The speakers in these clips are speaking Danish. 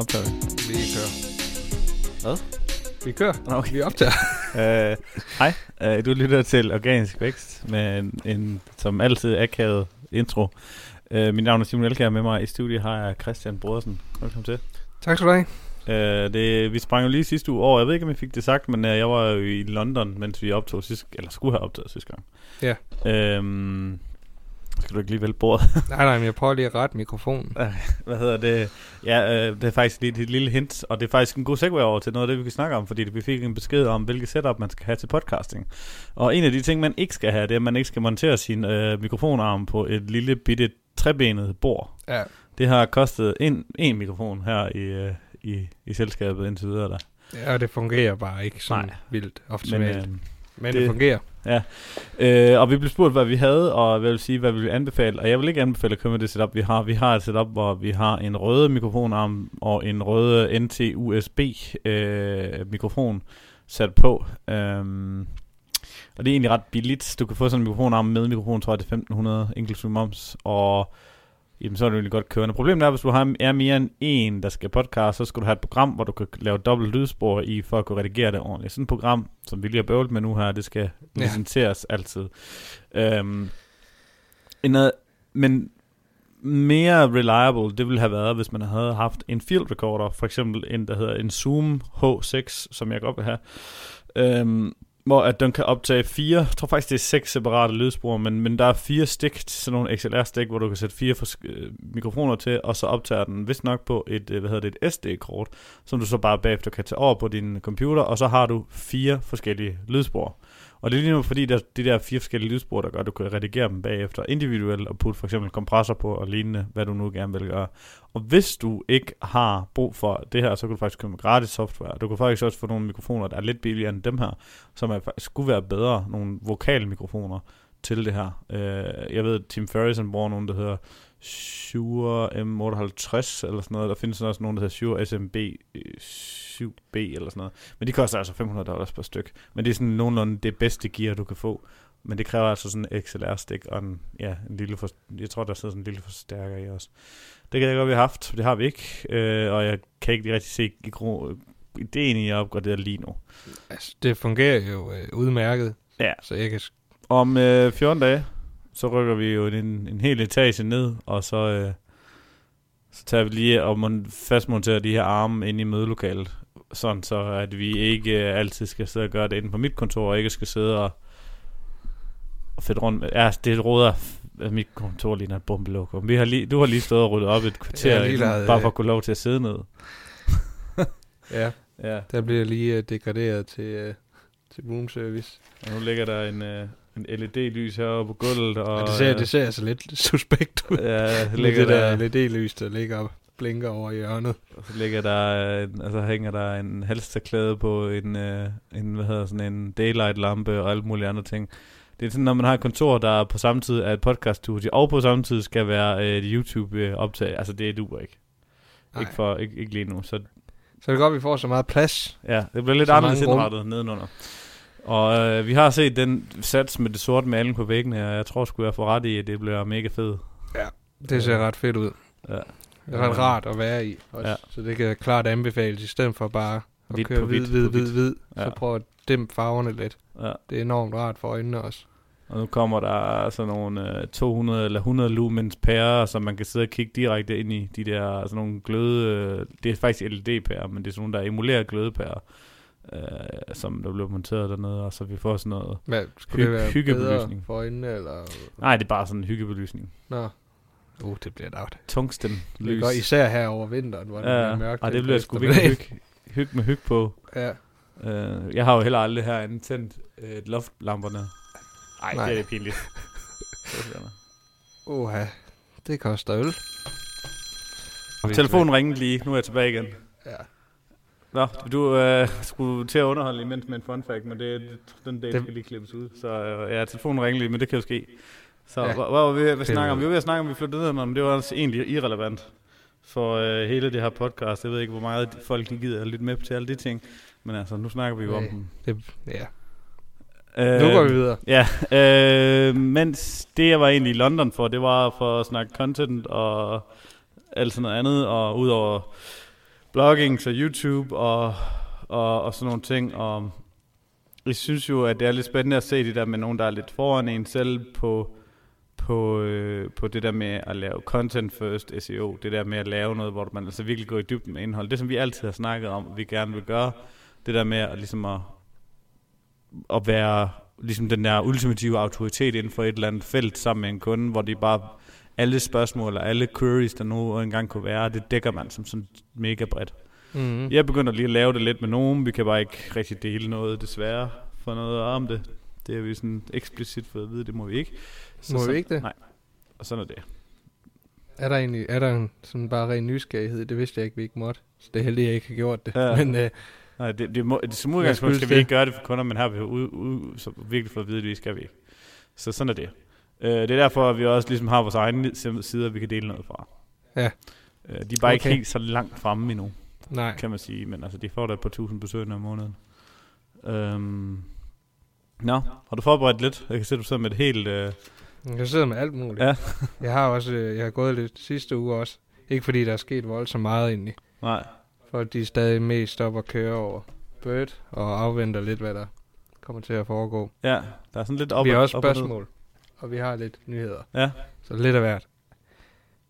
Optager vi? Vi kører. Hvad? Vi kører. Okay. Vi optager. Øh, Hej, uh, du lytter til Organisk Vækst med en, en som altid akavet intro. Uh, mit navn er Simon Elkær, med mig i studiet har jeg Christian Brodersen. Velkommen til. tak skal du have. Uh, det, vi sprang jo lige sidste uge over, jeg ved ikke, om jeg fik det sagt, men uh, jeg var jo i London, mens vi optog sidste, eller skulle have optaget sidste gang. Ja. Uh, skal du ikke lige vælge bordet? Nej, nej, men jeg prøver lige at rette mikrofonen. Hvad hedder det? Ja, øh, det er faktisk lige et lille hint, og det er faktisk en god segue over til noget af det, vi kan snakke om, fordi vi fik en besked om, hvilket setup man skal have til podcasting. Og en af de ting, man ikke skal have, det er, at man ikke skal montere sin øh, mikrofonarm på et lille bitte trebenet bord. Ja. Det har kostet en, en mikrofon her i, øh, i, i selskabet indtil videre. Der. ja, og det fungerer bare ikke sådan Nej. vildt optimalt. Men, øh, men det- det fungerer. Ja. Øh, og vi blev spurgt, hvad vi havde, og hvad vil sige, hvad vi ville anbefale. Og jeg vil ikke anbefale at købe det setup, vi har. Vi har et setup, hvor vi har en røde mikrofonarm og en røde NT-USB øh, mikrofon sat på. Øhm, og det er egentlig ret billigt. Du kan få sådan en mikrofonarm med mikrofon, tror jeg, det er 1500 inklusive moms. Og jamen, så er det egentlig godt kørende. Problemet er, hvis du har er mere end en, der skal podcast, så skal du have et program, hvor du kan lave dobbelt lydspor i, for at kunne redigere det ordentligt. Sådan et program, som vi lige har bøvlet med nu her, det skal Ja. licenseres altid. Øhm, en, men mere reliable, det ville have været, hvis man havde haft en field recorder, for eksempel en, der hedder en Zoom H6, som jeg godt vil have, øhm, hvor at den kan optage fire, jeg tror faktisk det er seks separate lydspor, men, men der er fire stik sådan nogle XLR-stik, hvor du kan sætte fire øh, mikrofoner til, og så optager den vist nok på et, øh, hvad hedder det, et SD-kort, som du så bare bagefter kan tage over på din computer, og så har du fire forskellige lydspor. Og det er lige nu, fordi der, de der fire forskellige lydspor, der gør, at du kan redigere dem bagefter individuelt og putte for eksempel kompressor på og lignende, hvad du nu gerne vil gøre. Og hvis du ikke har brug for det her, så kan du faktisk købe gratis software. Du kan faktisk også få nogle mikrofoner, der er lidt billigere end dem her, som er, faktisk skulle være bedre, nogle vokalmikrofoner til det her. Øh, jeg ved, at Tim Ferriss bruger nogle, der hedder Shure M58 eller sådan noget. Der findes også nogle, der hedder Shure SMB øh, 7B eller sådan noget. Men de koster altså 500 dollars per styk. Men det er sådan nogenlunde det bedste gear, du kan få. Men det kræver altså sådan en XLR-stik og en, ja, en lille for, jeg tror, der sidder sådan en lille forstærker i også. Det kan jeg godt, vi har haft. Det har vi ikke. Øh, og jeg kan ikke rigtig se i gro- ideen i at opgradere lige nu. Altså, det fungerer jo øh, udmærket. Ja. Så jeg kan... Om øh, 14 dage, så rykker vi jo en, en hel etage ned, og så, øh, så tager vi lige og mon- fastmonterer de her arme ind i mødelokalet, sådan så at vi ikke øh, altid skal sidde og gøre det inde på mit kontor, og ikke skal sidde og, og fedt rundt. Ja, det råder mit kontor ligner et bombelokum. Vi har lige, du har lige stået og ryddet op et kvarter, lige lavet, bare øh, for at kunne lov til at sidde ned. Ja, Ja, der bliver lige øh, degraderet til, øh, til room service. og nu ligger der en, øh, en LED-lys heroppe på gulvet. Og, Og det, ser, øh, det ser altså lidt suspekt ud. Ja, ligger det der der, LED-lys, der ligger og blinker over i hjørnet. Og så ligger der, en, altså hænger der en halsterklæde på en, øh, en, hvad hedder sådan en daylight lampe og alle mulige andre ting. Det er sådan, når man har et kontor, der på samme tid er et podcast studie, og på samme tid skal være øh, et YouTube optag. Altså det duer ikke. Nej. Ikke, for, ikke, ikke lige nu. Så Så er det godt, at vi får så meget plads. ja, det bliver lidt anderledes indrettet nedenunder. Og øh, vi har set den sats med det sorte maling på væggene, og jeg tror sgu, jeg får ret i, at det bliver mega fed. Det ser ret fedt ud. Ja. Det er ret rart at være i også. Ja. Så det kan klart anbefales, i stedet for bare at Hvidt køre på hvid, hvid, hvid, hvid. Ja. Så prøv at dæmpe farverne lidt. Ja. Det er enormt rart for øjnene også. Og nu kommer der sådan nogle øh, 200 eller 100 lumens pærer, som man kan sidde og kigge direkte ind i. De der sådan nogle gløde... Øh, det er faktisk LED-pærer, men det er sådan nogle, der emulerer glødepærer, øh, som der bliver monteret dernede, og så vi får sådan noget... Skulle Hy- det være hyggebelysning. for øjnene, eller? Nej, det er bare sådan en hyggebelysning. Nå. Uh, det bliver lavt. Tungsten Det lys. går især her over vinteren, hvor det Ja, bliver mørkt. og det bliver sgu virkelig hygge, hygge med hygge på. Ja. Øh, jeg har jo heller aldrig herinde tændt øh, loftlamperne. Ej, Nej. det er det pinligt. Uha, det koster øl. Telefonen ringede lige, nu er jeg tilbage igen. Ja. Nå, du øh, skulle til at underholde imens med en fun fact, men det, den del Det- skal lige klippes ud. Så øh, ja, telefonen ringede lige, men det kan jo ske. Så Ja. hvad, var vi ved at snakke om? Vi var ved at snakke om, vi flyttede ned, men det var altså egentlig irrelevant for øh, hele det her podcast. Jeg ved ikke, hvor meget folk de gider at lytte med til alle de ting. Men altså, nu snakker vi jo om Nej. dem. Det, ja. Øh, Nu går vi videre. Ja, øh, mens det jeg var egentlig i London for, det var for at snakke content og alt sådan noget andet, og udover blogging, så YouTube og, og, og sådan nogle ting. Og jeg synes jo, at det er lidt spændende at se det der med nogen, der er lidt foran en selv på, på, øh, på det der med at lave content first SEO. Det der med at lave noget, hvor man altså virkelig går i dybden med indhold. Det, som vi altid har snakket om, vi gerne vil gøre. Det der med at, ligesom at, at være ligesom den der ultimative autoritet inden for et eller andet felt sammen med en kunde, hvor de bare alle spørgsmål og alle queries, der nu engang kunne være, det dækker man som sådan mega bredt. Mm. Jeg begynder lige at lave det lidt med nogen. Vi kan bare ikke rigtig dele noget, desværre, for noget om det. Det er vi sådan eksplicit fået at vide, det må vi ikke. Må vi sådan, ikke det? Nej. Og sådan er det. Er der egentlig er der en sådan bare ren nysgerrighed? Det vidste jeg ikke, vi ikke måtte. Så det er heldigt, jeg ikke har gjort det. Ja. Men øh, Nej, det, det må, det, som udgangspunkt skal vi det? ikke gøre det for kunder, men her har vi ud, ud, så virkelig fået at vide, at vi skal vi ikke. Så sådan er det. Øh, det er derfor, at vi også ligesom har vores egne sider, vi kan dele noget fra. Ja. Øh, de er bare ikke Okay. helt så langt fremme endnu, nej. kan man sige. Men altså, de får da et par tusind besøgende om måneden. Øhm. Nå, har du forberedt lidt? Jeg kan se, at du sidder med et helt... Øh, Jeg sidder med alt muligt. Ja. jeg har også øh, jeg har gået lidt sidste uge også. Ikke fordi der er sket voldsomt meget egentlig. nej, Folk de er stadig mest op og kører over Bird og afventer lidt, hvad der kommer til at foregå. ja, der er sådan lidt op vi har og- også op spørgsmål, og vi har lidt nyheder. Ja. Så lidt af hvert.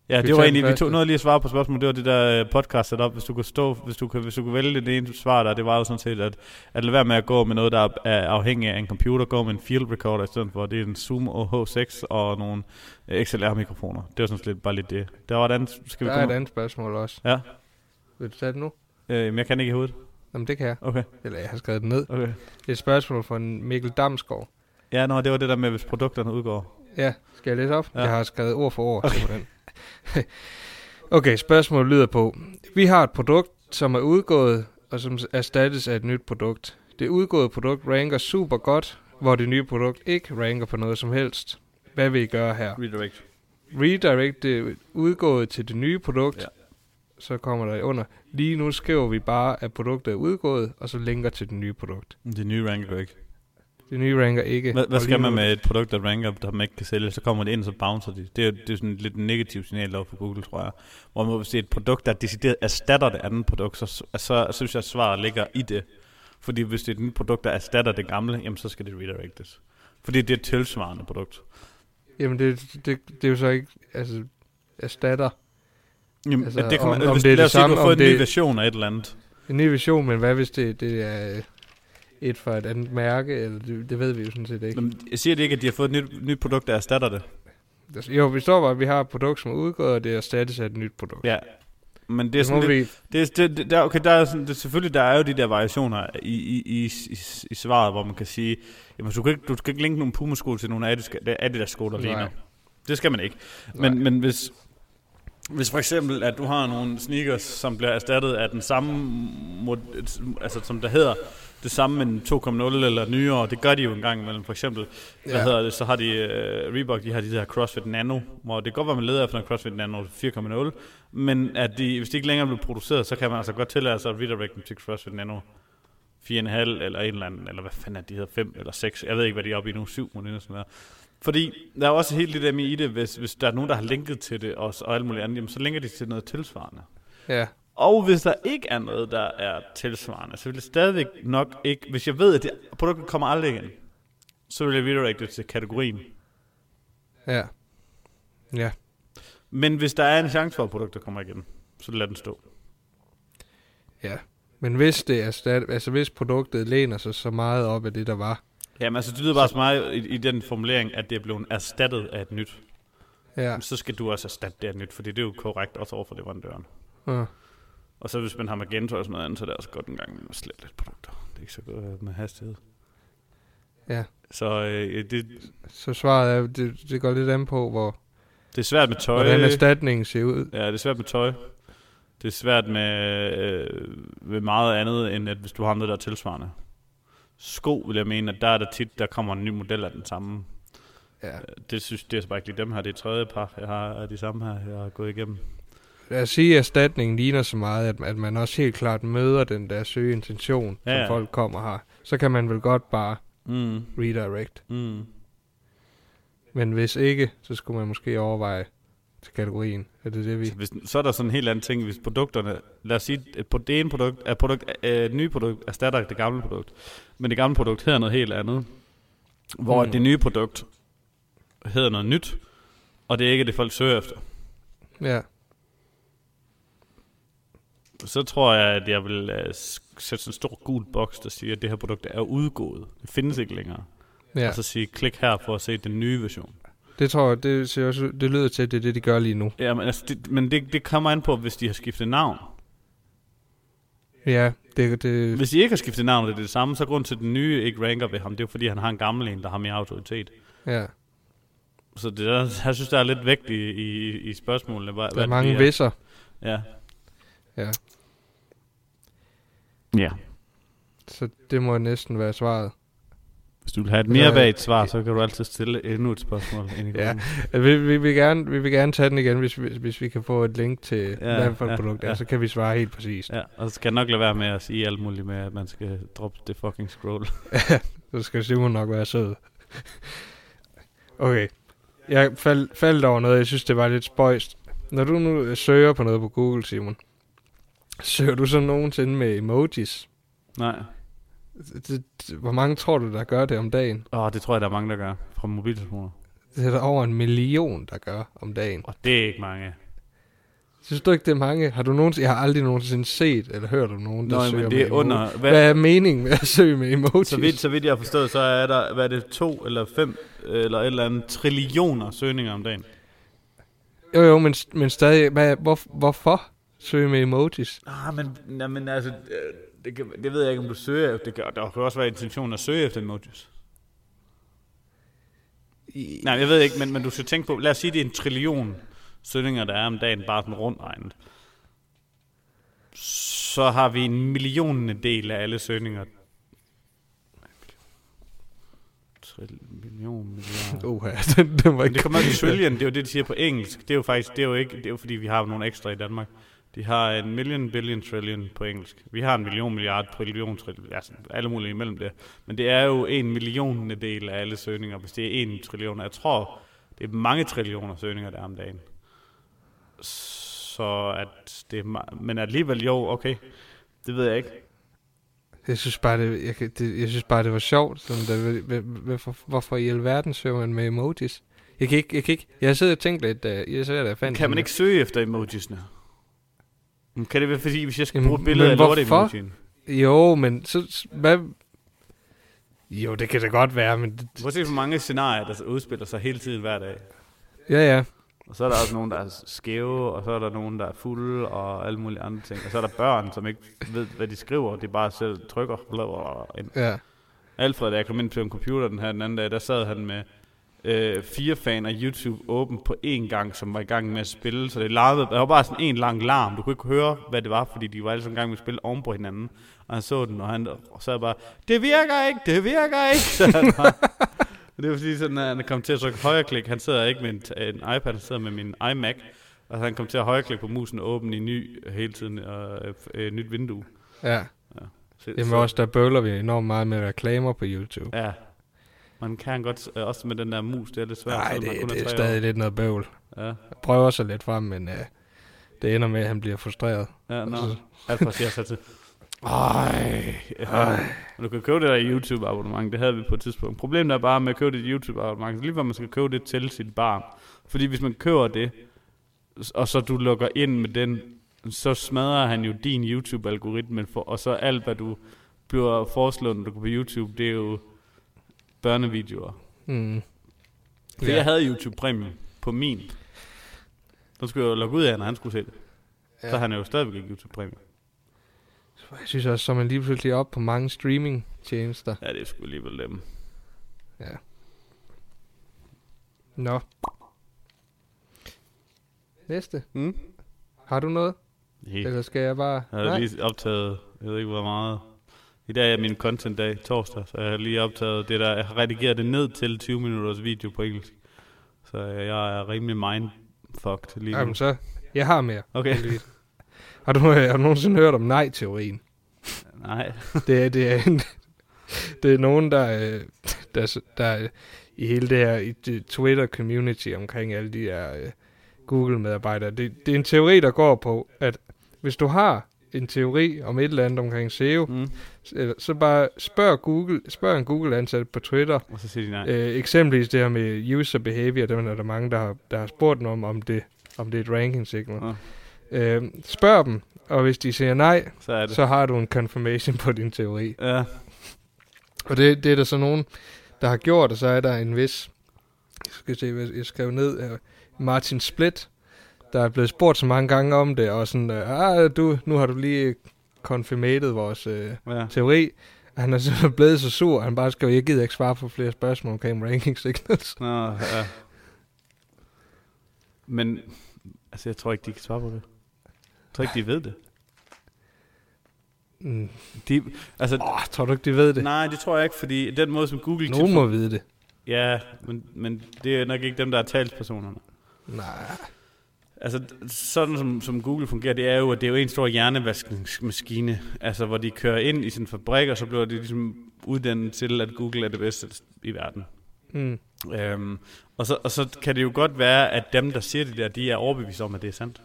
Ja, vi det var egentlig, vi tog noget lige at svare på spørgsmål, det var det der øh, podcast setup, hvis du kunne stå, hvis du kunne, hvis du kunne vælge det ene svar der, det var jo sådan set, at, at lade være med at gå med noget, der er afhængig af en computer, gå med en field recorder i stedet for, det er en Zoom H6 og nogle øh, XLR-mikrofoner. Det var sådan lidt bare lidt det. Der var et andet, skal vi Der er et andet spørgsmål også. Ja. Vil du tage det nu? Øh, jeg kan ikke i hovedet. Jamen det kan jeg. Okay, Eller jeg har skrevet det ned. okay. Det er et spørgsmål fra Mikkel Damsgaard. Ja, nå, det var det der med, hvis produkterne udgår. Ja, skal jeg læse op? Ja. Jeg har skrevet ord for ord. Okay. okay, spørgsmålet lyder på. Vi har et produkt, som er udgået, og som erstattes af et nyt produkt. Det udgåede produkt ranker super godt, hvor det nye produkt ikke ranker på noget som helst. Hvad vil I gøre her? Redirect. Redirect det udgået til det nye produkt, Ja. så kommer der under. Lige nu skriver vi bare, at produktet er udgået, og så linker til det nye produkt. Det nye ranker ikke. Det nye ranker ikke. Hvad, hvad skal man med et produkt, der ranker, der man ikke kan sælge? Så kommer det ind, så bouncer de. Det er, det er sådan lidt en negativ signal over for Google, tror jeg. Hvor man, hvis det er et produkt, der decideret erstatter det andet produkt, så, så, så synes jeg, at svaret ligger i det. Fordi hvis det er et nyt produkt, der erstatter det gamle, jamen så skal det redirectes. Fordi det er et tilsvarende produkt. Jamen, det, det, det er jo så ikke, altså, erstatter Jamen, Altså, det kan man, om- om hvis, det er det os sige, samme, du har fået en ny version af et eller andet. en ny version, men hvad hvis det, det er et fra et andet mærke, eller det, det ved vi jo sådan set ikke. Men jeg siger det ikke, at de har fået et nyt, nyt produkt, der erstatter det. Jo, vi står bare, at vi har et produkt, som er udgået, og det erstattes af et nyt produkt. Ja. Men det er sådan lidt, Det, det, det, der, okay, der er sådan, det, selvfølgelig der er jo de der variationer i, i, i, i, i svaret, hvor man kan sige, jamen du, kan ikke, du skal ikke linke nogle Puma-sko til nogle Adidas- Adidas-sko, der ligner. Det skal man ikke. Nej. Men, men hvis, hvis for eksempel, at du har nogle sneakers, som bliver erstattet af den samme, mod, altså som der hedder, det samme med en 2.0 eller nyere, det gør de jo en gang imellem. For eksempel, hvad Ja. hedder det, så har de, uh, Reebok, de har de der CrossFit Nano, hvor det kan godt være, man leder efter en CrossFit Nano 4.0, men at de, hvis de ikke længere bliver produceret, så kan man altså godt tillade sig at redirect dem til CrossFit Nano 4,5 eller en eller anden, eller hvad fanden er de hedder, 5 eller 6, jeg ved ikke, hvad de er oppe i nu, 7 må det næsten være. Fordi der er også helt der med i det, hvis, hvis der er nogen, der har linket til det og, og alt muligt andet, jamen, så linker de til noget tilsvarende. ja, Og hvis der ikke er noget, der er tilsvarende, så vil det stadigvæk nok ikke, hvis jeg ved, at det, produktet kommer aldrig igen, så vil jeg redirect det til kategorien. ja, ja, Men hvis der er en chance for, at produktet kommer igen, så lad den stå. ja. Men hvis det er stat, altså hvis produktet læner sig så meget op af det, der var, Jamen altså, det lyder bare så meget i, i den formulering, at det er blevet erstattet af et nyt. ja, Så skal du også erstatte det af et nyt, fordi det er jo korrekt også over for leverandøren. uh, Og så hvis man har Magento og sådan noget andet, så er det også godt en gang med at slette lidt produkter. Det er ikke så godt øh, med hastighed. ja. Så øh, det, Så svaret er, det, det går lidt an på, hvor, det er svært med tøj. hvordan erstatningen ser ud. Ja, det er svært med tøj. Det er svært med, øh, med meget andet, end at hvis du har noget, der er tilsvarende. Sko, vil jeg mene, at der er der tit, der kommer en ny model af den samme. Ja. Det synes det er bare ikke lige dem her. Det er tredje par, jeg har af de samme her, jeg har gået igennem. Lad os sige, at erstatningen ligner så meget, at, at man også helt klart møder den der søgeintention, Ja, som folk kommer her. Så kan man vel godt bare Mm. redirect. Mm. Men hvis ikke, så skulle man måske overveje til kategorien. Er det det, vi... Så, hvis, så er der sådan en helt anden ting, hvis produkterne, lad os sige, at på det ene produkt, er produkt, øh, nye produkt erstatter det gamle produkt, men det gamle produkt hedder noget helt andet, hvor mm. det nye produkt hedder noget nyt, og det er ikke det, folk søger efter. Ja. Så tror jeg, at jeg vil uh, sætte sådan en stor gul boks, der siger, at det her produkt er udgået. Det findes ikke længere. Ja. Og så sige, klik her for at se den nye version. Det tror jeg, det, ser også, det lyder til, at det er det, de gør lige nu. Ja, men, altså, det, men det, det kommer an på, hvis de har skiftet navn. Ja, det, det, Hvis de ikke har skiftet navn, og det er det samme, så grund til, at den nye ikke ranker ved ham. Det er jo fordi, han har en gammel en, der har mere autoritet. ja. Så det der, jeg synes, der er lidt vægt i, i, i spørgsmålene. Hvad, Der er mange visser. Ja. Ja. Ja. Så det må næsten være svaret. Hvis du vil have et mere vagt svar, så kan du altid stille endnu et spørgsmål. Ja. gruppen. Vi, vi, vil gerne, vi vil gerne tage den igen, hvis, hvis, hvis vi kan få et link til, ja, hvad for et ja, produkt er, ja. så kan vi svare helt præcist. ja. Og så skal jeg nok lade være med at sige alt muligt med, at man skal droppe det fucking scroll. Så skal Simon nok være sød. Okay. Jeg fald, faldt over noget, jeg synes, det var lidt spøjst. Når du nu øh, søger på noget på Google, Simon, søger du så nogensinde med emojis? Nej. Det, det, hvor mange tror du, der gør det om dagen? Åh, det tror jeg, der er mange, der gør fra mobiltelefoner. Det er der over en million, der gør om dagen. Og det er ikke mange. Synes du ikke, det er mange? Har du nogensinde, jeg har aldrig nogensinde set eller hørt om nogen, der Nå, søger men det med er emo- under... Hvad Hvad, er meningen med at søge med emojis? så, vidt, så vidt jeg har forstået, så er der, hvad er det, to eller fem eller et eller andet trillioner søgninger om dagen. Jo, jo, men, men stadig, hvad, hvor, hvorfor søge med emojis? Ah, men, nej, men altså, øh, det, det ved jeg ikke, om du søger efter. Det kan, der kan også være intentionen at søge efter emojis. I, Nej, jeg ved ikke, men, men du skal tænke på, lad os sige, det er en trillion søgninger, der er om dagen, bare sådan rundt regnet. Så har vi en millionende del af alle søgninger. Million, milliard. Uha, den, den var Men ikke... det kommer ikke trillion, det er jo det, de siger på engelsk. Det er jo faktisk, det er jo ikke, det er jo fordi, vi har nogle ekstra i Danmark. De har en million, billion, trillion på engelsk. Vi har en million, milliard, trillion, trillion, sådan alle mulige imellem det. Men det er jo en millionende del af alle søgninger, hvis det er en trillion. Jeg tror, det er mange trillioner søgninger, der er om dagen. Så at det er, men alligevel jo, okay, det ved jeg ikke. Jeg synes bare, det, jeg, det, jeg synes bare, det var sjovt. Sådan, der, hvor- hvorfor, hvorfor i alverden søger man med emojis? Jeg kan ikke, jeg kan ikke, jeg har siddet og tænkt lidt, uh, jeg sidder der fandt Kan man ikke søge efter emojisne? Men Kan det være fordi, hvis jeg skal bruge et billede men af lorte hvorfor? emojien? der. Jo, men så, hvad... Jo, det kan da godt være, men... det- Prøv at se, hvor mange scenarier, der udspiller sig hele tiden hver dag. Ja, ja. Og så er der også nogen, der er skæve, og så er der nogen, der er fulde, og alle mulige andre ting. Og så er der børn, som ikke ved, hvad de skriver. De bare selv trykker. blablabla ind. Ja. Alfred, da jeg kom ind på en computer den her den anden dag, der sad han med øh, fire fan af YouTube åben på én gang, som var i gang med at spille. Så det larmede. Der var bare sådan en lang larm. Du kunne ikke høre, hvad det var, fordi de var alle sammen i gang med at spille oven på hinanden. Og han så den, og han og så bare, det virker ikke, det virker ikke. Så han bare, det var fordi, sådan, at han kom til at trykke højreklik. Han sidder ikke med en, en iPad, han sidder med min iMac. Og han kom til at højreklikke på musen og åbne i ny hele tiden, og øh, øh, nyt vindue. Ja. Så, Jamen også, der bøvler vi enormt meget med reklamer på YouTube. Ja. Man kan godt, øh, også med den der mus, det er lidt svært. Nej, det, man kun det er stadig år. lidt noget bøvl. Ja, Jeg prøver så lidt frem, men uh, det ender med, at han bliver frustreret. ja, nå. Så- Alt for siger sig til. Ej, ja. Men Du kan købe det der YouTube-abonnement, det havde vi på et tidspunkt. Problemet er bare med at købe det YouTube-abonnement, lige hvor man skal købe det til sit barn. Fordi hvis man køber det, og så du logger ind med den, så smadrer han jo din YouTube-algoritme, for, og så alt, hvad du bliver foreslået, når du går på YouTube, det er jo børnevideoer. Mm. For ja. jeg havde YouTube Premium på min. Så skulle jeg jo logge ud af, når han skulle se det. Ja. Så han jo stadigvæk ikke YouTube Premium. Jeg synes også, så er man lige pludselig op på mange streaming-tjenester. Ja, det er sgu alligevel dem. Ja. Nå. Næste. Mm? Har du noget? Helt. Eller skal jeg bare... Jeg har lige optaget, jeg ved ikke hvor meget. I dag er min content dag, torsdag, så jeg har lige optaget det der, jeg har redigeret det ned til 20 minutters video på engelsk. Så jeg er rimelig mindfucked lige nu. Jamen så, jeg har mere. Okay. Har du, øh, har du nogensinde hørt om nej-teorien? nej. Det er, det er, en, det er nogen, der, øh, der, der i hele det her i det Twitter-community omkring alle de her øh, Google-medarbejdere. Det, det er en teori, der går på, at hvis du har en teori om et eller andet omkring SEO, Mm. Så, så bare spørg Google, spørg en Google-ansat på Twitter, Og så siger de nej. Øh, eksempelvis det her med user behavior, dem er der mange, der har, der har spurgt om, om det, om det er et ranking signal. Ja. Øh, spørg dem, og hvis de siger nej, Så er det. så har du en confirmation på din teori. Ja. Og det, det er der så nogen, der har gjort, og så er der en vis, jeg skal se, hvad jeg skrev ned her, Martin Split, der er blevet spurgt så mange gange om det, og sådan, ah, du, nu har du lige confirmated vores øh, ja. teori. Han er så blevet så sur, at han bare skrev, jeg gider ikke svare på flere spørgsmål omkring ranking signals. Nå, ja. Men, altså jeg tror ikke, de kan svare på det. Jeg tror ikke, de ved det. Mm. De, altså, Oh, tror du ikke, de ved det? nej, det tror jeg ikke, fordi den måde, som Google... Nogen må vide det. Ja, men, men det er nok ikke dem, der er talspersonerne. Nej. Altså, sådan som, som Google fungerer, det er jo, at det er jo en stor hjernevaskningsmaskine, altså hvor de kører ind i sin fabrik, og så bliver de ligesom uddannet til, at Google er det bedste i verden. Mm. Øhm, og, så, og så kan det jo godt være, at dem, der siger det der, de er overbevist om, at det er sandt.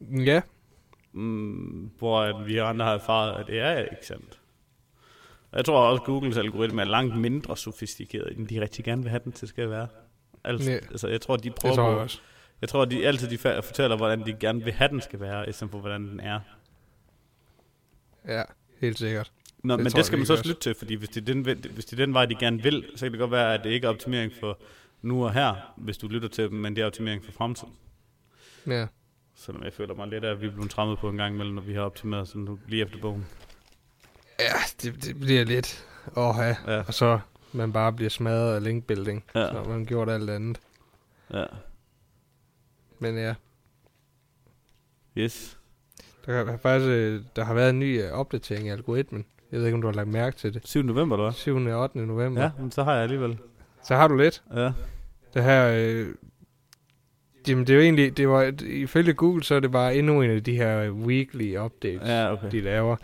Ja. Mm, hvor at vi andre har erfaret, at det er ikke sandt. Og Jeg tror også, at Googles algoritme er langt mindre sofistikeret, end de rigtig gerne vil have den til skal være. Altså, Ja. altså jeg tror, de Det prøver tror jeg også. Jeg tror, de altid de fortæller, hvordan de gerne vil have den skal være, i stedet for, hvordan den er. Ja, helt sikkert. Nå, Det men det skal man så også lytte til, fordi hvis det, er den, hvis det er den vej, de gerne vil, så kan det godt være, at det ikke er optimering for nu og her, hvis du lytter til dem, men det er optimering for fremtiden. Ja. Selvom jeg føler mig lidt af, at vi er blevet trammet på en gang imellem, når vi har optimeret sådan nu, lige efter bogen. Ja, det, det bliver lidt. Åh, ja. Ja, Og så man bare bliver smadret af linkbuilding. Ja. Så man gjort alt andet. ja. Men ja, Yes. der har faktisk øh, der har været en ny øh, opdatering af algoritmen. Jeg ved ikke, om du har lagt mærke til det. 7. november, eller hvad? 7. og 8. november. Ja, men så har jeg alligevel. Så har du lidt. Ja. Det her... Øh, jamen, det er jo egentlig... Det var, ifølge Google, så er det bare endnu en af de her weekly updates, Ja, okay. de laver.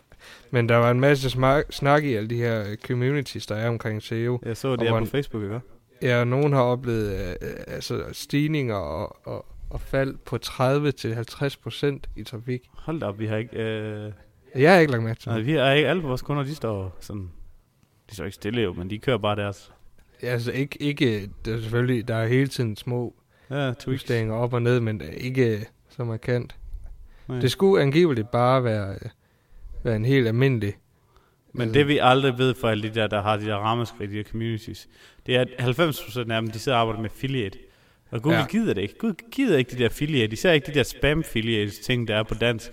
Men der var en masse smak, snak i alle de her øh, communities, der er omkring SEO. Jeg så det er på Facebook, ikke? Ja, og nogen har oplevet øh, øh, altså stigninger og, og, og fald på 30-50 procent i trafik. Hold da op, vi har ikke... Øh... Jeg har ikke lagt mærke til Nej, vi har ikke alle vores kunder, de står sådan... De står ikke stille jo, men de kører bare deres... Ja, Altså ikke, ikke, det er selvfølgelig, der er hele tiden små Ja, justeringer op og ned, men det er ikke så markant. Nej. Det skulle angiveligt bare være, øh, være en helt almindelig. Men det vi aldrig ved for alle de der, der har de der ramaskrig, de der communities, det er, at 90% af dem, de sidder og arbejder med affiliate. Og Google Ja. gider det ikke. Google gider ikke de der affiliate. Ser ikke de der spam affiliates ting, der er på dansk.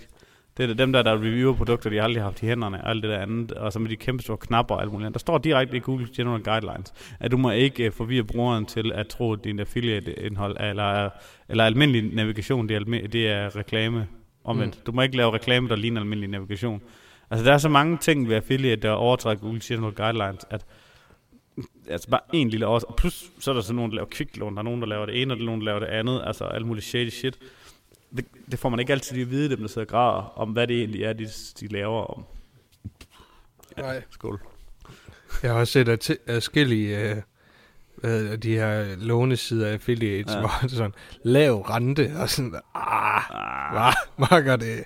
Det er dem der, der reviewer produkter, de aldrig har haft i hænderne, og alt det der andet, og så med de kæmpe store knapper og alt muligt andet. Der står direkte i Google General Guidelines, at du må ikke uh, forvirre brugeren til at tro, at din affiliate-indhold, er- eller, er- eller almindelig navigation, det er, almi- det er reklame. Omvendt. Mm. Du må ikke lave reklame, der ligner almindelig navigation. Altså, der er så mange ting ved affiliate, der overtræder Google General Guidelines, at altså bare en lille års, og plus så er der så nogen, der laver kviklån, der er nogen, der laver det ene, og der er nogen, der laver det andet, altså alt muligt shady shit. Det, det får man ikke altid at vide, dem der sidder og græder, om hvad det egentlig er, de, de laver om. Nej. Skål. Jeg har også set at adskillige øh, hvad de her lånesider af affiliates, ja. Ja. hvor det sådan lav rente, og sådan, ah, Ah, makker det?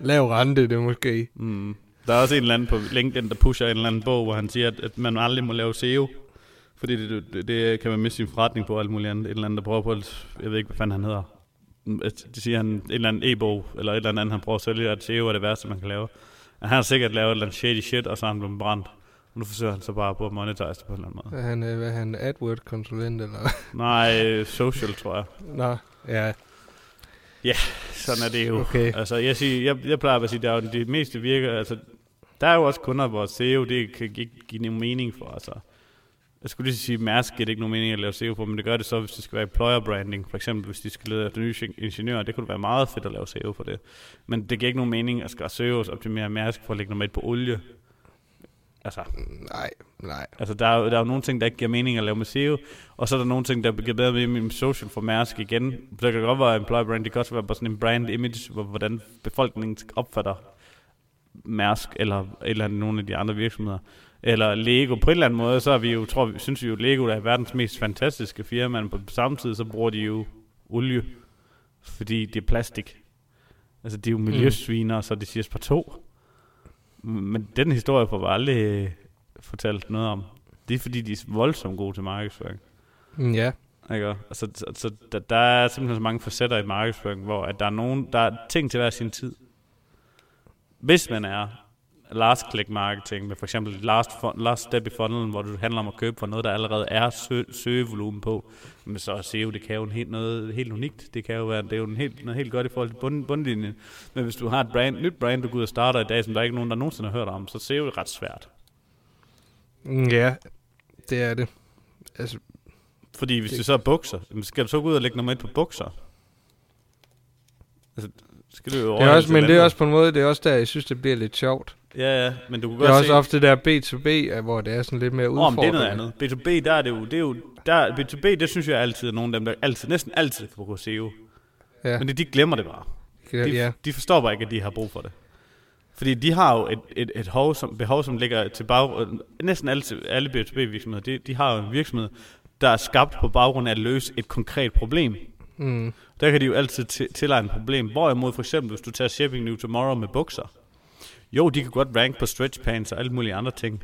Lav rente, det er måske. mm. Der er også en eller anden på LinkedIn, der pusher en eller anden bog, hvor han siger, at, at man aldrig må lave SEO. Fordi det, det, det kan man miste sin forretning på og alt muligt andet. Et eller andet, der prøver på, at, jeg ved ikke, hvad fanden han hedder. At- Det siger han, en eller anden e-bog, eller et eller andet, han prøver at sælge, at SEO er det værste, man kan lave. Og han har sikkert lavet et eller andet shady shit, og så er han blevet brændt. Og nu forsøger han så bare på at monetize det på en eller anden måde. Er han, øh, hvad er han, AdWord-konsulent, eller? Nej, social, tror jeg. Nå, ja, Sådan er det jo. okay. Altså, jeg, siger, jeg, jeg plejer bare at sige, der er jo det meste virker, altså, der er jo også kunder, hvor SEO, det kan ikke give nogen mening for, altså. Jeg skulle lige sige, Mærsk giver det ikke nogen mening at lave SEO på, men det gør det så, hvis det skal være employer branding. For eksempel, hvis de skal lede efter nye ing- ingeniører, det kunne være meget fedt at lave SEO for det. Men det giver ikke nogen mening at skal SEOs optimere Mærsk for at lægge noget med på olie. Altså, Nej, nej. altså der, er, jo- der er jo nogle ting, der ikke giver mening at lave med SEO, og så er der nogle ting, der giver bedre mening med social for Mærsk igen. Det kan godt være employer brand, det kan også være bare sådan en brand image, hvor, hvordan befolkningen opfatter Mærsk, eller, eller nogle af de andre virksomheder. Eller Lego. På en eller anden måde, så er vi jo, tror vi, synes vi jo, Lego er verdens mest fantastiske firma, men på samme tid, så bruger de jo olie, fordi det er plastik. Altså, de er jo miljøsviner, mm. så de siger par to. Men den historie får vi aldrig øh, fortalt noget om. Det er fordi, de er voldsomt gode til markedsføring. Mm, ja. Ikke? Altså, så, så der, der er simpelthen så mange facetter i markedsføring, hvor at der er nogen, der er ting til hver sin tid. Hvis man er last click marketing med for eksempel last, last step i funnelen, hvor du handler om at købe for noget, der allerede er sø, søgevolumen på, men så SEO, det kan jo en helt, noget helt unikt. Det kan jo være, det er jo en helt, noget helt godt i forhold til bund, bundlinjen. Men hvis du har et brand, nyt brand, du går ud og starter i dag, som der er ikke nogen, der nogensinde har hørt om, så SEO er ret svært. Mm, Ja, det er det. Altså, Fordi hvis Det- det, så er bukser, skal du så gå ud og lægge nummer et på bukser? Altså, skal du jo det er også, men det er også på en måde, det er også der, jeg synes, det bliver lidt sjovt. Ja, ja, men du kan Det er godt også se... ofte der B2B, øh, hvor det er sådan lidt mere Åh, men det er udfordrende. noget andet. B2B, der er det jo... Det er jo der, B2B, det synes jeg altid er nogle af dem, der altid, næsten altid kan bruge SEO. Ja, Men det, de glemmer det bare. De, ja. de forstår bare ikke, at de har brug for det. Fordi de har jo et, et, et behov, som, behov, som ligger til bag... Næsten alle, alle B2B-virksomheder, de, de har jo en virksomhed, der er skabt på baggrund af at løse et konkret problem. Mm, Der kan de jo altid til, tilegne et problem. Hvorimod for eksempel, hvis du tager Shipping New Tomorrow med bukser. Jo, de kan godt rank på stretch pants og alle mulige andre ting.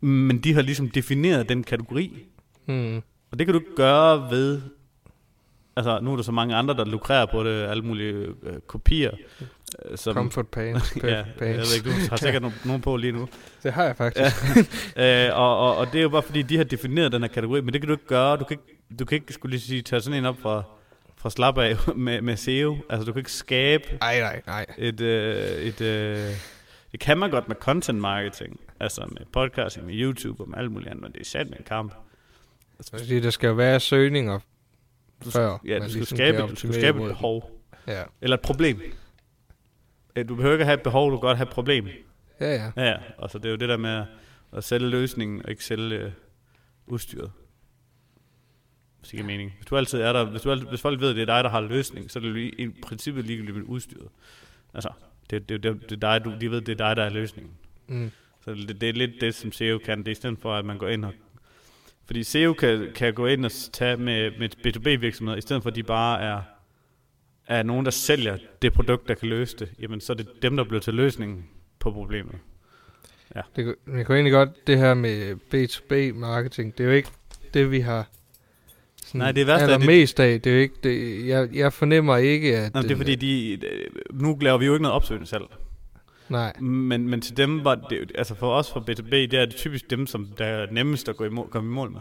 Men de har ligesom defineret den kategori. mm, Og det kan du ikke gøre ved... Altså, nu er der så mange andre, der lukrerer på det, alle mulige øh, kopier. Øh, som, comfort pants, ja, ja, jeg pants. ved ikke, du har sikkert nogen, nogen på lige nu. Det har jeg faktisk. Øh, og, og, og det er jo bare fordi, de har defineret den her kategori, men det kan du ikke gøre. Du kan ikke, du kan ikke skulle lige sige, tage sådan en op fra, fra slap af med, med SEO. Altså, du kan ikke skabe Nej, nej, nej. et... Øh, et øh, det kan man godt med content marketing, altså med podcasting, med YouTube og med alt muligt andet, men det er sat med en kamp. Fordi der skal jo være søgninger Du, før. ja, du skal ligesom skabe, du skal skabe et behov, Ja, eller et problem. Du behøver ikke have et behov, du kan godt have et problem. ja, ja. Ja. Og så det er jo det der med at, at sælge løsningen, og ikke sælge øh, udstyret. Hvis det giver mening. Hvis du altid er der, hvis, du altid, hvis folk ved, at det er dig, der har løsning, så er det i, i princippet ligegyldigt med udstyret. Altså, det, det, det, det er dig, du, de ved, det er dig, der er løsningen. Mm. Så det, det er lidt det, som SEO kan. Det er i stedet for, at man går ind og... Fordi SEO kan, kan gå ind og tage med, med B2B-virksomheder, i stedet for, at de bare er, er nogen, der sælger det produkt, der kan løse det. Jamen, så er det dem, der bliver til løsningen på problemet. Det, kunne- jeg kunne egentlig godt, det her med B2B-marketing, det er jo ikke det, vi har Nej, det værste er, det- allermest af. Det er ikke, det, jeg, jeg fornemmer ikke, at... Nå, det er fordi, de, nu laver vi jo ikke noget opsøgende salg. Nej, Men, men til dem var det, altså for os fra B2B, det er det typisk dem, som der er nemmest at gå i mål, komme i mål med.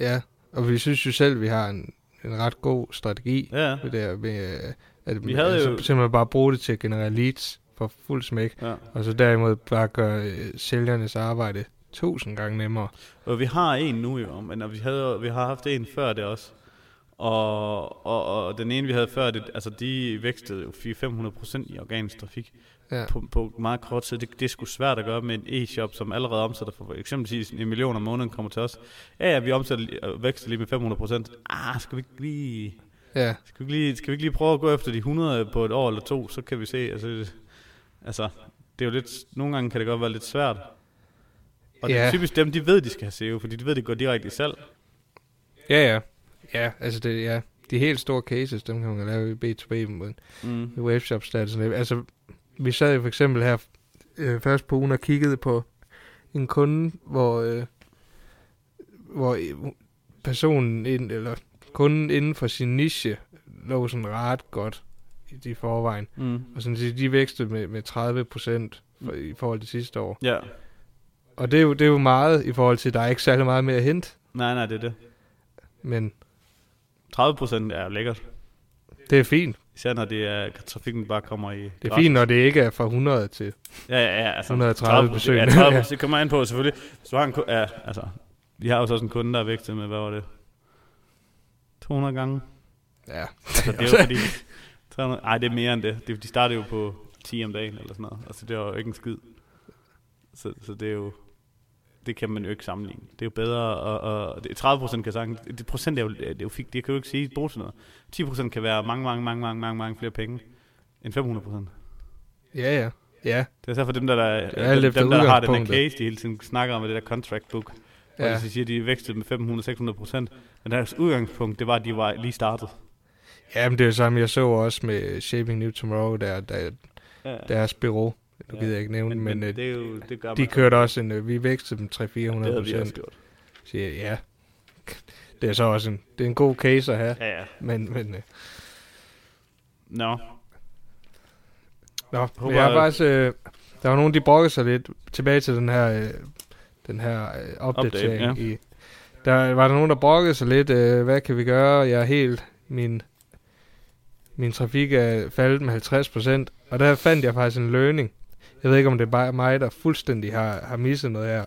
ja. Og vi synes jo selv, vi har en, en ret god strategi. Ja, Med det her med, øh, at Vi havde altså, jo- simpelthen bare bruge det til at generere leads for fuld smæk. ja. Og så derimod bare gøre øh, sælgernes arbejde tusind gange nemmere. Og vi har en nu jo, men vi, havde, vi har haft en før det også. Og, og, og den ene, vi havde før det, altså de vækstede jo 400-500% i organisk trafik Ja. på, på meget kort tid. Det, det er sgu svært at gøre med en e-shop, som allerede omsætter for eksempelvis en million om måneden kommer til os. Ja, ja, vi omsætter og vækster lige med 500%. Ah, skal vi ikke lige... Ja, Skal vi, lige, skal vi ikke lige prøve at gå efter de 100 på et år eller to, så kan vi se, altså, altså, det er jo lidt, nogle gange kan det godt være lidt svært. Og det Ja. er typisk dem, de ved, de skal have SEO, fordi de ved, det går direkte i salg. ja, ja. Ja, altså det, ja. De helt store cases, dem kan man lave i B2B med Mm. i webshop stats. Altså, vi sad jo for eksempel her øh, først på ugen og kiggede på en kunde, hvor, øh, hvor personen, ind, eller kunden inden for sin niche, lå sådan ret godt i, i forvejen. Mm. Og sådan, de, de vækstede med, med 30 procent i forhold til sidste år. Ja. Og det er, jo, det er jo meget i forhold til, der er ikke særlig meget mere at hente. Nej, nej, det er det. Men 30 procent er jo lækkert. det er fint. Især når det er, trafikken bare kommer i... Det er fint, når det ikke er fra 100 til... Ja, ja, ja. Altså, 130 30%, besøg. Ja, 30 det kommer an på selvfølgelig. Du har en, ja, altså, vi har jo så også en kunde, der er vækstet med, hvad var det? 200 gange. Ja, Altså, det er jo fordi... 300, ej, det er mere end det. det. De startede jo på 10 om dagen, eller sådan noget. Altså, det var jo ikke en skid. Så, så det er jo... Det kan man jo ikke sammenligne. Det er jo bedre, og, og det, 30 procent kan sagtens... Det procent er jo, det er jo fik, det kan jo ikke sige, bruge til noget. 10 procent kan være mange, mange, mange, mange, mange, mange flere penge end 500 procent. ja, ja. Ja, Det er så for dem, der, der, er alt dem, dem, der har den her case, de hele tiden snakker om, det der contract book, ja. de så siger, at de vækstede med 500-600 procent. Men deres udgangspunkt, det var, at de var lige startet. Jamen, det er jo samme, jeg så også med Shaping New Tomorrow, der, der Ja. deres bureau. Nu Ja, gider jeg ikke nævne Men, men, men, det, er jo, det gør de kørte også en, øh, vi vækstede dem 300-400 det havde vi også procent. gjort. Siger, ja, det er så også en, det er en god case at have. Ja, ja. Men, men, øh, Nå. nå, Håber, jeg har faktisk, øh, der var nogen, de brokkede sig lidt tilbage til den her, øh, den her øh, opdatering. Update, i, der var der nogen, der brokkede sig lidt, øh, hvad kan vi gøre? Jeg er helt, min, min trafik er faldet med 50 procent, og der fandt jeg faktisk en learning. Jeg ved ikke, om det er bare mig, der fuldstændig har, har misset noget her.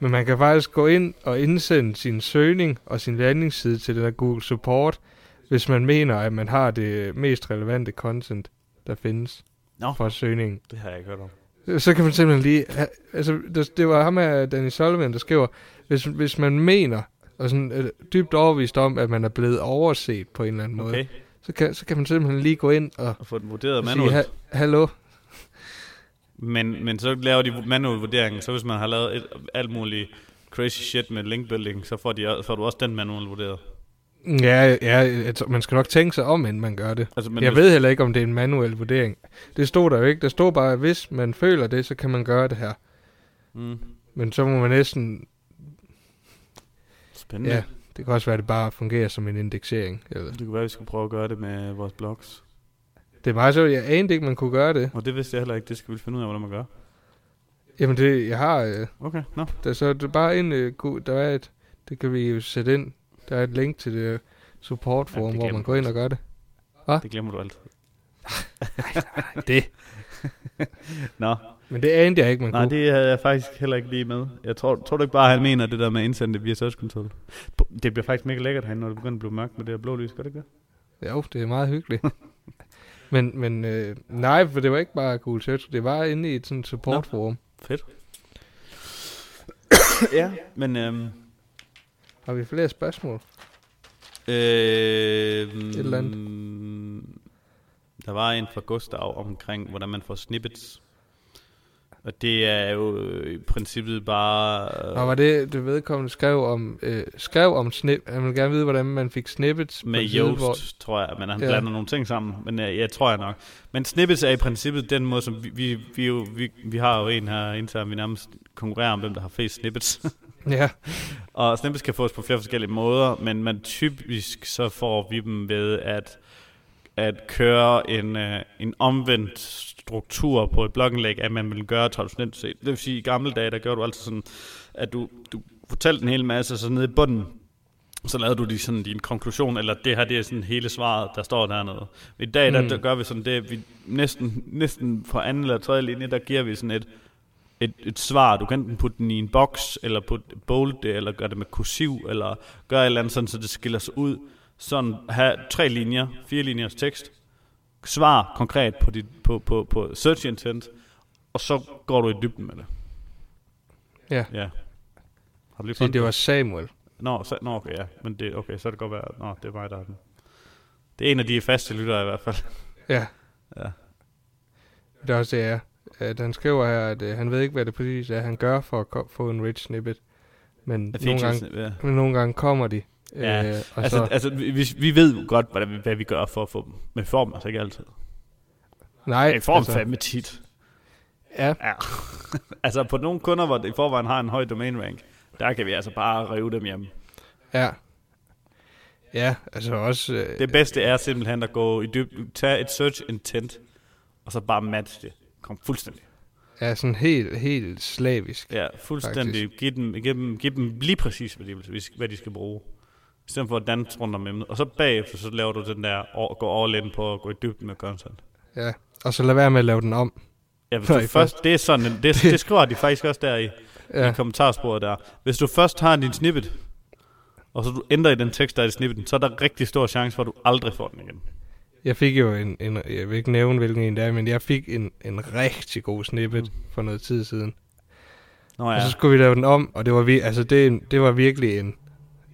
Men man kan faktisk gå ind og indsende sin søgning og sin landingsside til den der Google Support, hvis man mener, at man har det mest relevante content, der findes Nå. fra søgningen. Det har jeg ikke hørt om. Så kan man simpelthen lige... Altså, det, var ham af Danny Sullivan, der skriver, hvis, hvis man mener, og sådan er dybt overvist om, at man er blevet overset på en eller anden måde, Okay. så kan, så kan man simpelthen lige gå ind og, Og få den vurderet sige, manuelt. ha- hallo, Men, men så laver de manuel vurdering, så hvis man har lavet et, alt muligt crazy shit med linkbuilding, så får, de, får du også den manuel vurderet. Ja, ja, man skal nok tænke sig om, inden man gør det. Altså, Men jeg ved heller ikke, om det er en manuel vurdering. Det stod der jo ikke. Der stod bare, at hvis man føler det, så kan man gøre det her. Mm, Men så må man næsten... spændende. Ja, det kan også være, at det bare fungerer som en indeksering. Eller. Det kunne være, at vi skulle prøve at gøre det med vores blogs. Det er meget sjovt. Jeg anede ikke, man kunne gøre det. Og det vidste jeg heller ikke. Det skal vi finde ud af, hvordan man gør. Jamen, det, jeg har... Øh, Okay, nå. der, så det er bare en... Øh, god- der er et... Det kan vi jo sætte ind. Der er et link til det support forum, Ja, hvor man går ind og gør det. Det glemmer du altid. Det. Nå, Men det anede jeg ikke, man nej, kunne. det havde jeg faktisk heller ikke lige med. Jeg tror, tror du ikke bare, han mener det der med at indsende det via Search? Det bliver faktisk mega lækkert herinde, når det begynder at blive mørkt med det her blå lys. Gør det ikke det? Jo, det er meget hyggeligt. men men øh, nej, for det var ikke bare Google Search. Det var inde i et sådan support forum. Fedt. ja, men... Øhm, Har vi flere spørgsmål? Øh, eller andet. Der var en fra Gustav omkring, hvordan man får snippets. Og det er jo øh, i princippet bare... Og var det, det vedkommende skrev om, øh, skrev om snip, jeg vil gerne vide, hvordan man fik snippets med Yoast, hvor- tror jeg, men han Ja. blander nogle ting sammen. Men øh, jeg tror jeg nok. Men snippets er i princippet den måde, som vi, vi, vi, jo, vi, vi har jo en her internt, vi nærmest konkurrerer om, hvem der har flest snippets. Ja, Og snippets kan fås på flere forskellige måder, men man typisk så får vi dem ved at, at køre en, øh, en omvendt struktur på et blogindlæg, at man vil gøre traditionelt set. Det vil sige, i gamle dage, der gjorde du altid sådan, at du, du fortalte en hel masse, så nede i bunden, så lavede du de sådan din konklusion, eller det her, det er sådan hele svaret, der står dernede. I dag, der, Mm. der gør vi sådan det, vi næsten, næsten på anden eller tredje linje, der giver vi sådan et, et, et svar. Du kan enten putte den i en boks, eller putte bold det, eller gøre det med kursiv, eller gøre et eller andet sådan, så det skiller sig ud. Sådan have tre linjer, fire linjers tekst. Svar konkret på, dit, på, på, på search intent, og så går du i dybden med det. Ja. Ja. Har du lige fundet det var Samuel. Nå, så, nå okay, ja. Men det, okay, så er det godt være... Nå, det er mig, der er den. Det er en af de faste lyttere i hvert fald. Ja, Ja. det er også det, er. At han skriver her, at øh, han ved ikke, hvad det præcis er, han gør for at ko- få en rich snippet. Men nogle gange, ja. men nogle gange kommer de. Ja, øh, og Altså, så, altså vi, vi- ved jo godt, hvad, hvad vi gør for at få dem. Men får dem altså ikke altid. nej, Vi får dem altså, fandme tit. ja, Ja. altså på nogle kunder, hvor det i forvejen har en høj domain rank, der kan vi altså bare rive dem hjem. ja. Ja, altså også... Øh, Det bedste er simpelthen at gå i dybden, tage et search intent, og så bare match det. Kom fuldstændig. er sådan helt, helt slavisk. Ja, fuldstændig. Giv dem, giv, dem, giv dem lige præcis, hvad de, hvad de skal bruge. I stedet for at danse rundt om emnet. Og så bagefter, så laver du den der, og gå all in på at gå i dybden med content. Ja, og så lad være med at lave den om. Ja, hvis du først, det er sådan, en- det, det skriver de faktisk også der i, ja. I kommentarsporet der. Hvis du først har din snippet, og så du ændrer i den tekst, der er i snippeten, så er der rigtig stor chance for, at du aldrig får den igen. jeg fik jo en, en, jeg vil ikke nævne, hvilken en det er, men jeg fik en, en rigtig god snippet Mm. for noget tid siden. Nå Ja. Og så skulle vi lave den om, og det var, vi, altså det, det var virkelig en,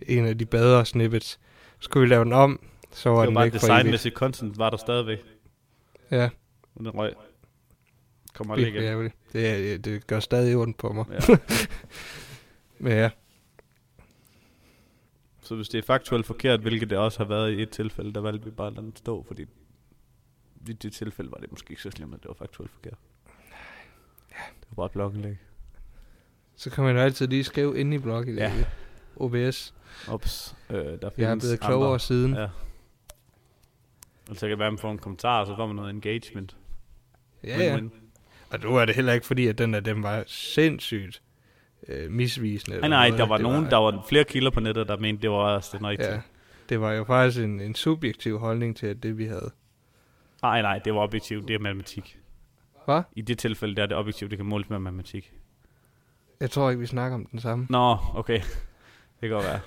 en af de bedre snippets. Så skulle vi lave den om, så var, det var den bare evigt. designmæssigt content, var der stadigvæk. Ja, den røg. Kommer aldrig igen. Det, det gør stadig ondt på mig. Ja. Men ja. Så hvis det er faktuelt forkert, hvilket det også har været i et tilfælde, der valgte vi bare at lade den stå, fordi i det tilfælde var det måske ikke så slemt, at det var faktuelt forkert. Ja. Det var bare et blogindlæg. Så kan man jo altid lige skrive ind i blogget. Ja. OBS. Ops, øh, der Jeg er blevet klogere andre. siden. Ja. Og så kan det være, at man får en kommentar, og så får man noget engagement. Ja, ja. Og nu er det heller ikke fordi, at den af dem var sindssygt øh, misvisende. Nej, nej, noget. der var Det nogen, der var flere kilder på nettet, der mente, det var også den rigtige. Ja, det var jo faktisk en, en subjektiv holdning til, at det vi havde. Nej, nej, det var objektivt, det er matematik. Hvad? I det tilfælde, der er det objektivt, det kan måles med matematik. Jeg tror ikke, vi snakker om den samme. Nå, okay. Det kan godt være.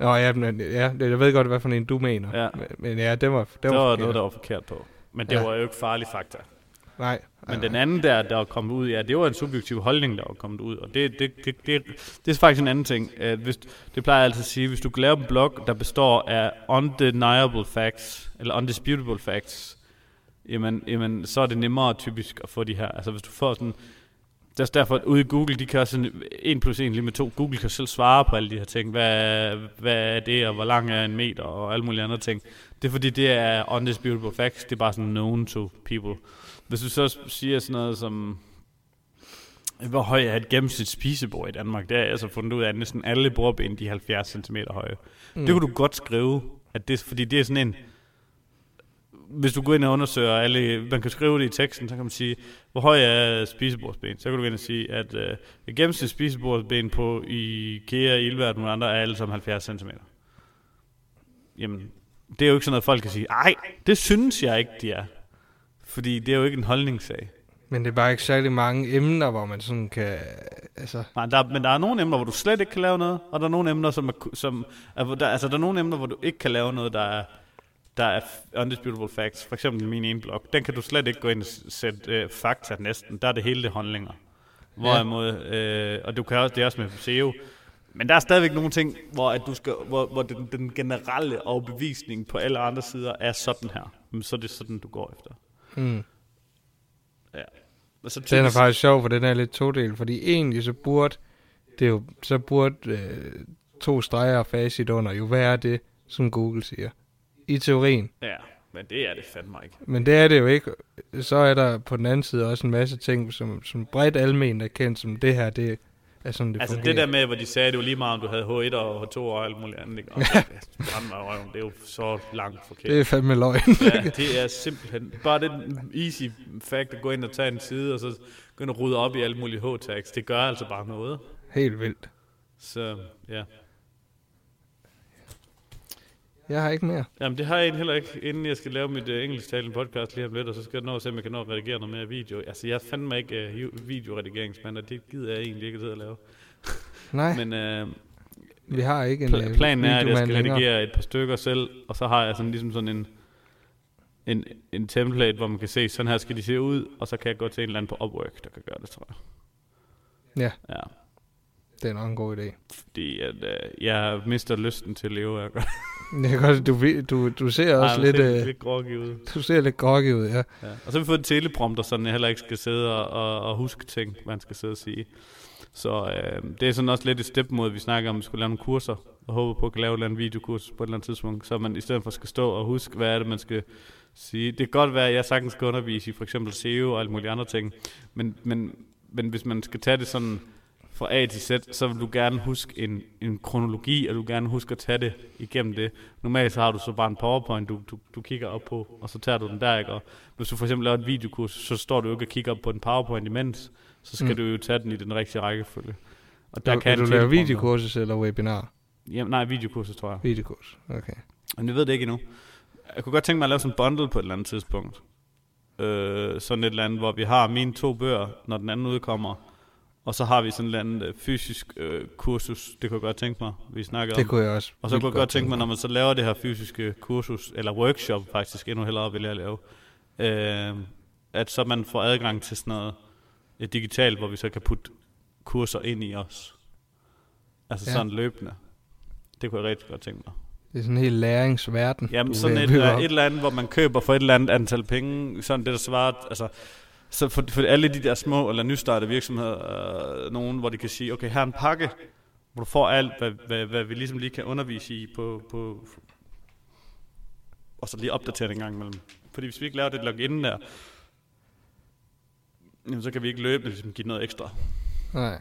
Nå, ja, men, ja det- jeg ved godt, hvad for en du mener. Ja. Men, ja, det var, det Det var, var forkert. noget, der var forkert på. Men det Ja. var jo ikke farlig fakta. Nej. Men nej, den anden der, der var kommet ud, ja, det var en subjektiv holdning, der var kommet ud. Og det, det, det, det, det er faktisk en anden ting. At hvis, det plejer jeg altid at sige, hvis du kan lave en blog, der består af undeniable facts, eller undisputable facts, jamen, jamen så er det nemmere typisk at få de her. Altså hvis du får sådan... Det er også derfor, at ude i Google, de kan sådan 1 plus 1 lige med 2. Google kan selv svare på alle de her ting. Hvad, hvad er det, og hvor lang er en meter, og alle mulige andre ting. Det er fordi, det er undisputable facts. Det er bare sådan known to people. Hvis du så siger sådan noget som, hvor høj er et gennemsnit spisebord i Danmark, det jeg altså fundet ud af, at næsten alle bordben, de er 70 cm høje. Mm. Det kunne du godt skrive, at det, fordi det er sådan en, hvis du går ind og undersøger alle, man kan skrive det i teksten, så kan man sige, hvor høj er spisebordsben? Så kan du gå ind og sige, at øh, gennemsnit spisebordsben på IKEA, Ilvært og nogle andre er alle sammen 70 cm. Jamen, det er jo ikke sådan noget, folk kan sige, ej, det synes jeg ikke, de er. Fordi det er jo ikke en holdningssag. Men det er bare ikke særlig mange emner, hvor man sådan kan... Altså, Nej, der, men der er nogle emner, hvor du slet ikke kan lave noget, og der er nogle emner, som er, som er, der, altså der er nogle emner, hvor du ikke kan lave noget, der er, der er undisputable facts. For eksempel min ene blog. Den kan du slet ikke gå ind og sætte øh, fakta næsten. Der er det hele det handlinger. Hvorimod, øh, og du kan også, det er også med SEO, men der er stadigvæk nogle ting, hvor, at du skal, hvor, hvor den, den generelle overbevisning på alle andre sider er sådan her. Men så er det sådan, du går efter. hmm. Ja. Og så Den er typisk- faktisk sjov, for den er lidt todel, fordi egentlig så burde det er jo, så burde øh, to streger og facit under jo være det, som Google siger. I teorien. Ja, men det er det fandme ikke. Men det er det jo ikke. Så er der på den anden side også en masse ting, som, som bredt almen er kendt som det her, det er sådan, det Altså fungerer. det der med, hvor de sagde, at det var lige meget, om du havde H1 og H2 og alt muligt andet. Ikke? Og det, brænd mig røven, det er jo så langt forkert. det er fandme løgn. Ja, det er simpelthen bare den easy fact at gå ind og tage en side, og så ind og rydde op i alle mulige H-tags. Det gør altså bare noget. Helt vildt. Så ja. Jeg har ikke mere. Jamen det har jeg heller ikke, inden jeg skal lave mit uh, engelsktalende podcast lige om lidt, og så skal jeg nå at se, om jeg kan nå at redigere noget mere video. Altså jeg er fandme ikke uh, videoredigeringsmand, og det gider jeg egentlig ikke at lave. Nej, Men uh, vi har ikke en øh, planen er, at jeg skal længere. redigere et par stykker selv, og så har jeg sådan ligesom sådan en, en, en template, hvor man kan se, sådan her skal de se ud, og så kan jeg gå til en eller anden på Upwork, der kan gøre det, tror jeg. Ja. Ja, Det er nok en god idé. fordi at, øh, jeg mister lysten til at leve gøre Det er godt, du, du, du ser også Ej, lidt, det er øh, lidt groggy ud. du ser lidt groggy ud, ja. Ja. Og så har vi fået en teleprompter, så jeg heller ikke skal sidde og, og, og huske ting, hvad han skal sidde og sige. Så øh, det er sådan også lidt et step mod, at vi snakker om, at vi skulle lave nogle kurser, og håber på at lave en eller anden videokurs på et eller andet tidspunkt, så man i stedet for skal stå og huske, hvad er det, man skal sige. Det kan godt være, at jeg sagtens skal undervise i for eksempel SEO og alle mulige andre ting, men, men, men hvis man skal tage det sådan fra A til Z, så vil du gerne huske en, en kronologi, og du vil gerne huske at tage det igennem det. Normalt så har du så bare en powerpoint, du, du, du kigger op på, og så tager du den der, ikke? Og hvis du for eksempel laver et videokurs, så står du jo ikke og kigger op på en powerpoint imens, så skal Mm. du jo tage den i den rigtige rækkefølge. Og Der der kan du lave videokursus eller webinar? Jamen, nej, videokurser, tror jeg. Videokurs, okay. Men jeg ved det ikke endnu. Jeg kunne godt tænke mig at lave sådan en bundle på et eller andet tidspunkt. Øh, sådan et eller andet, hvor vi har mine to bøger, når den anden udkommer. Og så har vi sådan et eller andet øh, fysisk øh, kursus. Det kunne jeg godt tænke mig, vi snakker Det om. kunne jeg også. Og så kunne jeg godt tænke mig, når man så laver det her fysiske kursus, eller workshop faktisk, endnu hellere vil jeg lave, øh, at så man får adgang til sådan noget øh, digitalt, hvor vi så kan putte kurser ind i os. Altså Ja. sådan løbende. Det kunne jeg rigtig godt tænke mig. Det er sådan en helt læringsverden. Jamen sådan et, øh, et eller andet, hvor man køber for et eller andet antal penge, sådan det der svarer, altså, så for, for alle de der små eller nystartede virksomheder, øh, nogen, hvor de kan sige, okay, her er en pakke, hvor du får alt, hvad, hvad, hvad vi ligesom lige kan undervise i på, på og så lige opdatere det en gang imellem. Fordi hvis vi ikke laver det login der, jamen, så kan vi ikke løbende ligesom give noget ekstra. Nej,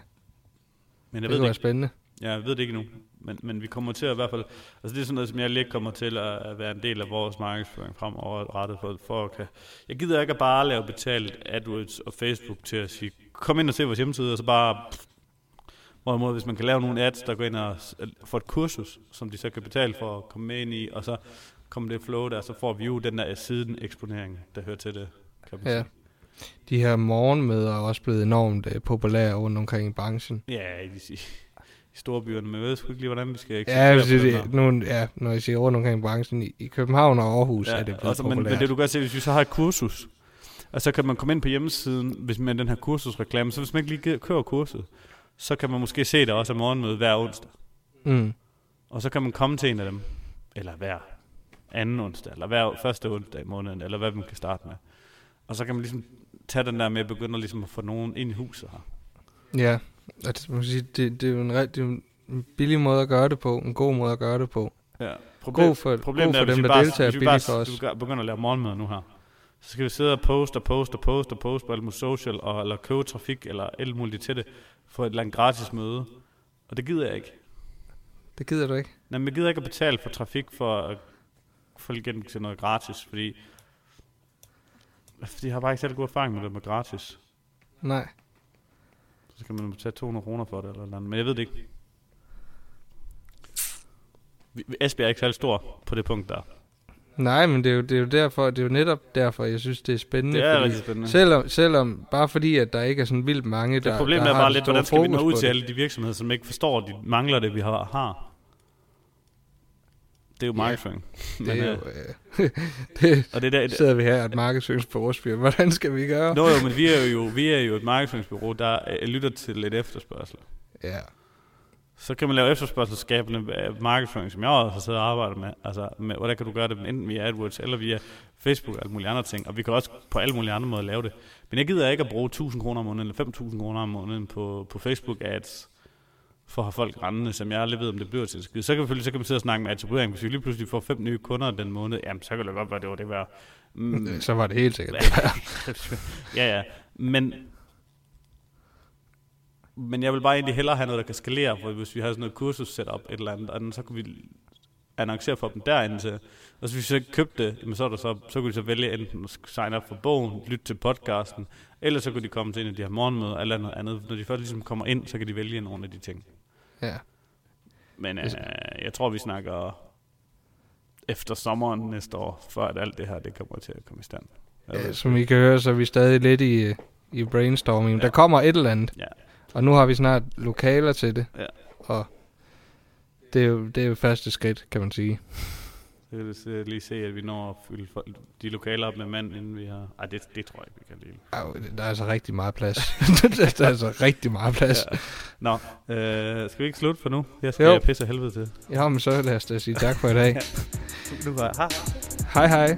Men jeg det ved det ikke. spændende. Ja, jeg ved det ikke nu. Men, men vi kommer til at i hvert fald... Altså det er sådan noget, som jeg lidt kommer til at, være en del af vores markedsføring fremover rettet for, for at kan... Jeg gider ikke at bare lave betalt AdWords og Facebook til at sige, kom ind og se vores hjemmeside, og så bare... Hvorimod, hvis man kan lave nogle ads, der går ind og får et kursus, som de så kan betale for at komme med ind i, og så kommer det flow der, så får vi jo den der siden eksponering, der hører til det, kan man Ja. sige. De her morgenmøder er også blevet enormt øh, populære rundt omkring i branchen. Ja, i, i, i storbyerne, men jeg ved sgu ikke lige, hvordan vi skal Ja, hvis det, det, nu, ja, når jeg siger rundt omkring i branchen, i, i København og Aarhus ja, er det blevet altså, men, men det du kan se, hvis vi så har et kursus, og så kan man komme ind på hjemmesiden hvis med den her kursusreklame, så hvis man ikke lige kører kurset, så kan man måske se det også af morgenmøde hver onsdag. mm. Og så kan man komme til en af dem, eller hver anden onsdag, eller hver første onsdag i måneden, eller hvad man kan starte med. Og så kan man ligesom tage den der med at begynde ligesom at få nogen ind i huset her. Ja, altså, man kan sige, det, det, er jo en, ret- det er jo en billig måde at gøre det på, en god måde at gøre det på. Ja. God for, Problemet god for er, dem, der bare, deltager, hvis vi billig for bare os. hvis vi begynder at lave morgenmøder nu her, så skal vi sidde og poste og poste og poste og poste på alt muligt social, og, eller købe trafik, eller alt muligt til det, for et eller andet gratis møde. Og det gider jeg ikke. Det gider du ikke? Nej, men jeg gider ikke at betale for trafik for at få igen til noget gratis, fordi, fordi jeg har bare ikke selv god erfaring med det med gratis. Nej. Så kan man betale 200 kroner for det eller noget andet, men jeg ved det ikke. Esbjerg er ikke særlig stor på det punkt der. Nej, men det er, jo, det er jo derfor, det er jo netop derfor, jeg synes, det er spændende. Det er rigtig spændende. Selvom, selvom, bare fordi, at der ikke er sådan vildt mange, der, Det problemet der er har bare lidt, hvordan skal vi nå ud til alle de virksomheder, som ikke forstår, at de mangler det, vi har. Det er jo Ja, markedsføring. Det Men, er jo, øh, øh, det og det er der, sidder vi her et markedsføringsbureau Hvordan skal vi gøre? Nå jo, men vi er jo, vi er jo et markedsføringsbureau, der øh, lytter til lidt efterspørgsel. Ja. Så kan man lave efterspørgselsskabende øh, markedsføring, som jeg også har siddet og arbejdet med. Altså, med, hvordan kan du gøre det enten via AdWords eller via Facebook og alle mulige andre ting. Og vi kan også på alle mulige andre måder lave det. Men jeg gider ikke at bruge 1000 kroner om måneden eller 5000 kroner om måneden på, på Facebook ads for at have folk rendende, som jeg aldrig ved, om det bliver til skid. Så kan, vi, selvfølgelig- så kan man sidde og snakke med attribuering. Hvis vi lige pludselig får fem nye kunder den måned, jamen så kan det godt være, det var det værd. Mm, Så var det helt sikkert. ja, ja. Men, men jeg vil bare egentlig hellere have noget, der kan skalere, for hvis vi har sådan noget kursus setup et eller andet, så kunne vi annoncere for dem derinde til. Og så hvis vi så købte det, så, er der så, så kunne de så vælge enten at sign up for bogen, lytte til podcasten, eller så kunne de komme til en af de her morgenmøder, eller noget andet. Når de først ligesom kommer ind, så kan de vælge nogle af de ting. Ja. Men øh, jeg tror, vi snakker efter sommeren næste år, før at alt det her, det kommer til at komme i stand. ja. Som I kan høre, så er vi stadig lidt i, i brainstorming. Ja. Der kommer et eller andet. Ja. Og nu har vi snart lokaler til det. Ja. Og det er, jo, det er jo første skridt, kan man sige. Så kan vi lige se, at vi når at fylde de lokaler op med mand, inden vi har... Ej, det, det tror jeg ikke, vi kan lide. Au, der er altså rigtig meget plads. der er altså rigtig meget plads. Ja. Nå, øh, skal vi ikke slutte for nu? Jeg skal Jo. pisse helvede til. Ja, men så lad os da sige tak for i dag. Nu går jeg. Hej hej.